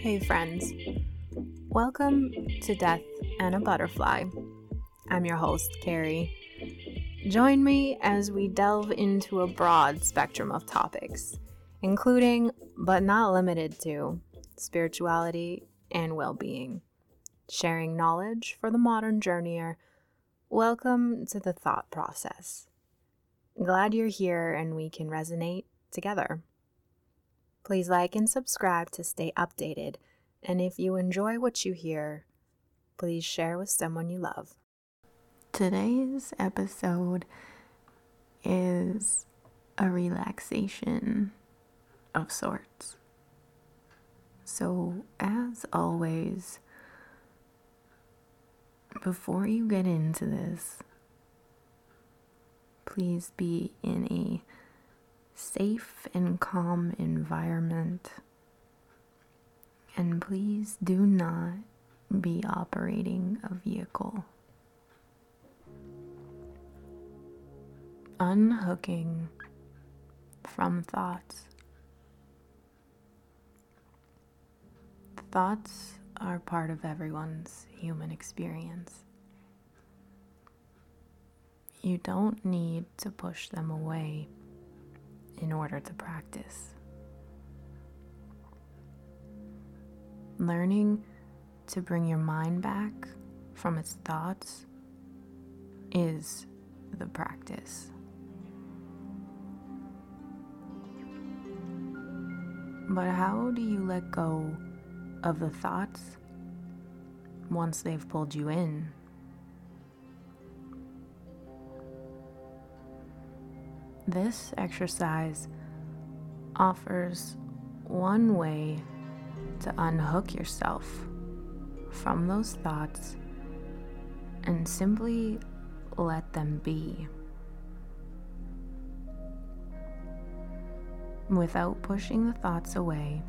Hey, friends. Welcome to Death and a Butterfly. I'm your host, Carrie. Join me as we delve into a broad spectrum of topics, including, but not limited to, spirituality and well being. Sharing knowledge for the modern journeyer. Welcome to the thought process. Glad you're here and we can resonate together. Please like and subscribe to stay updated. And if you enjoy what you hear, please share with someone you love. Today's episode is a relaxation of sorts. So, as always, before you get into this, please be in a safe and calm environment. And please do not be operating a vehicle. Unhooking from thoughts. Thoughts are part of everyone's human experience. You don't need to push them away in order to practice. Learning to bring your mind back from its thoughts is the practice. But how do you let go of the thoughts once they've pulled you in? This exercise offers one way to unhook yourself from those thoughts and simply let them be. Without pushing the thoughts away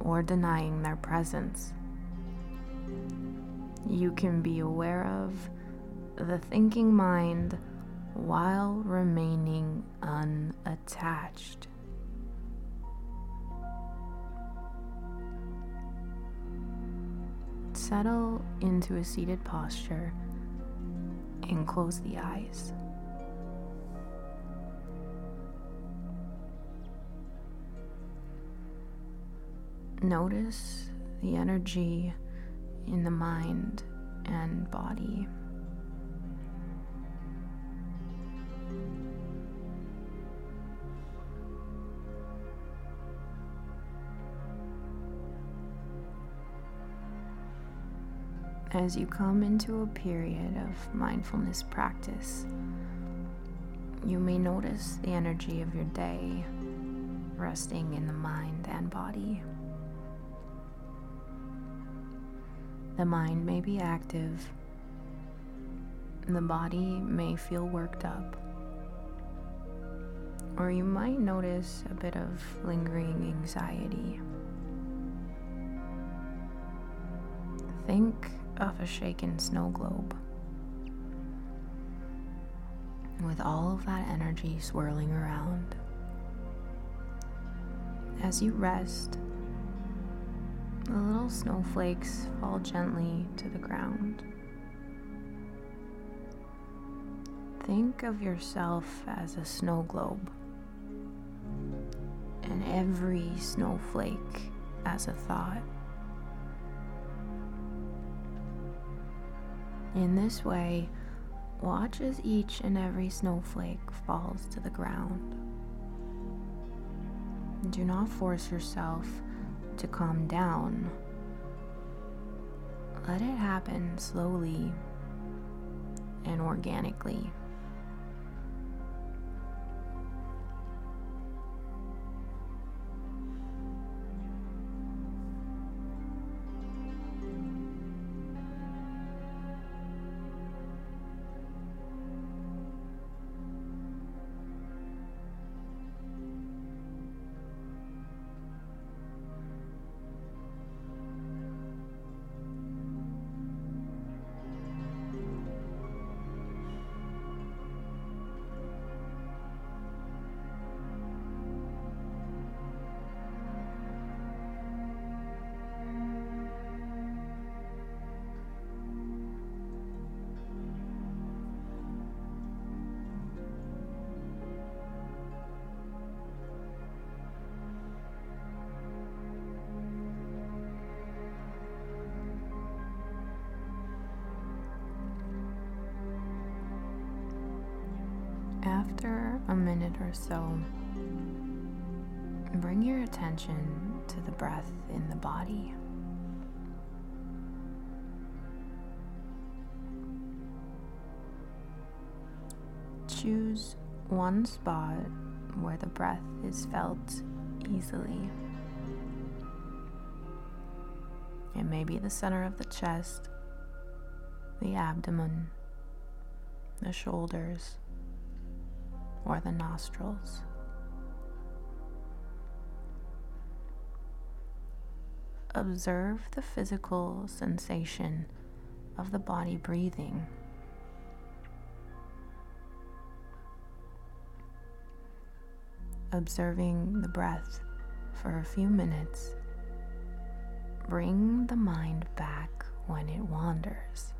or denying their presence, you can be aware of the thinking mind while remaining unattached. Settle into a seated posture and close the eyes. Notice the energy in the mind and body. As you come into a period of mindfulness practice, you may notice the energy of your day resting in the mind and body. The mind may be active, the body may feel worked up, or you might notice a bit of lingering anxiety. Think of a shaken snow globe. With all of that energy swirling around. As you rest, the little snowflakes fall gently to the ground. Think of yourself as a snow globe, and every snowflake as a thought. In this way, watch as each and every snowflake falls to the ground. Do not force yourself to calm down. Let it happen slowly and organically. Or so, bring your attention to the breath in the body. Choose one spot where the breath is felt easily. It may be the center of the chest, the abdomen, the shoulders, or the nostrils. Observe the physical sensation of the body breathing. Observing the breath for a few minutes. Bring the mind back when it wanders.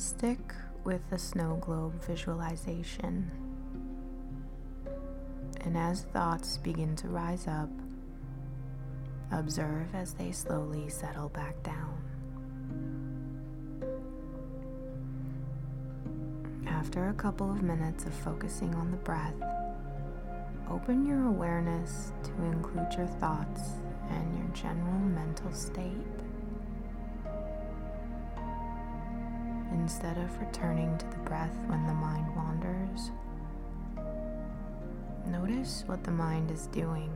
Stick with the snow globe visualization. And as thoughts begin to rise up, observe as they slowly settle back down. After a couple of minutes of focusing on the breath, open your awareness to include your thoughts and your general mental state. Instead of returning to the breath when the mind wanders, notice what the mind is doing.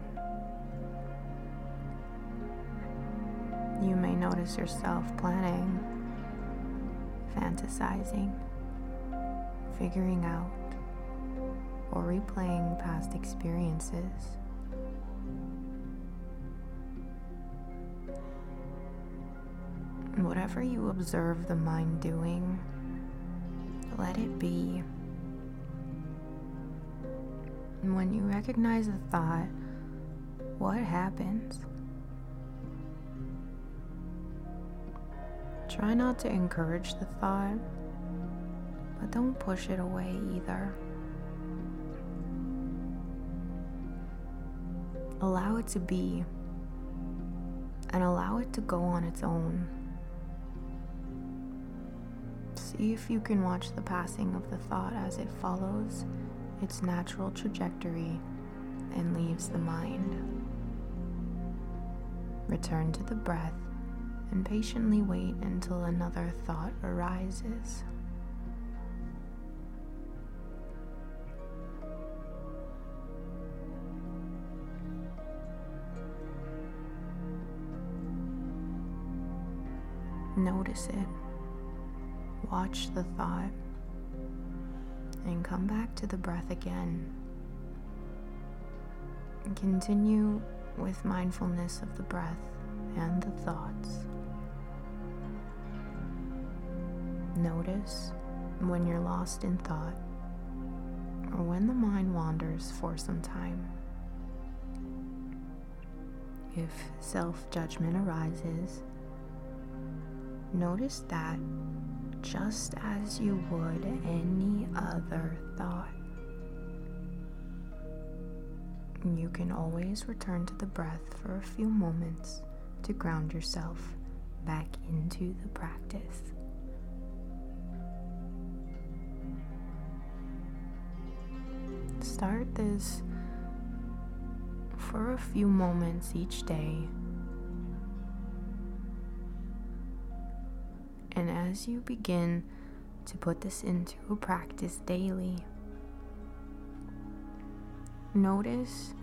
You may notice yourself planning, fantasizing, figuring out, or replaying past experiences. Whatever you observe the mind doing, let it be. And when you recognize a thought, what happens? Try not to encourage the thought, but don't push it away either. Allow it to be, and allow it to go on its own. If you can watch the passing of the thought as it follows its natural trajectory and leaves the mind. Return to the breath and patiently wait until another thought arises. Notice it. Watch the thought and come back to the breath again. Continue with mindfulness of the breath and the thoughts. Notice when you're lost in thought or when the mind wanders for some time. If self judgment arises, notice that just as you would any other thought. You can always return to the breath for a few moments to ground yourself back into the practice. Start this for a few moments each day. And as you begin to put this into practice daily, Notice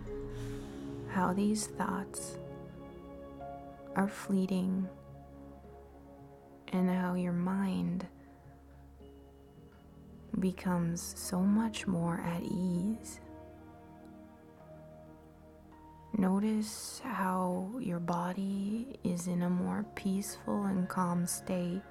how these thoughts are fleeting and how your mind becomes so much more at ease. Notice how your body is in a more peaceful and calm state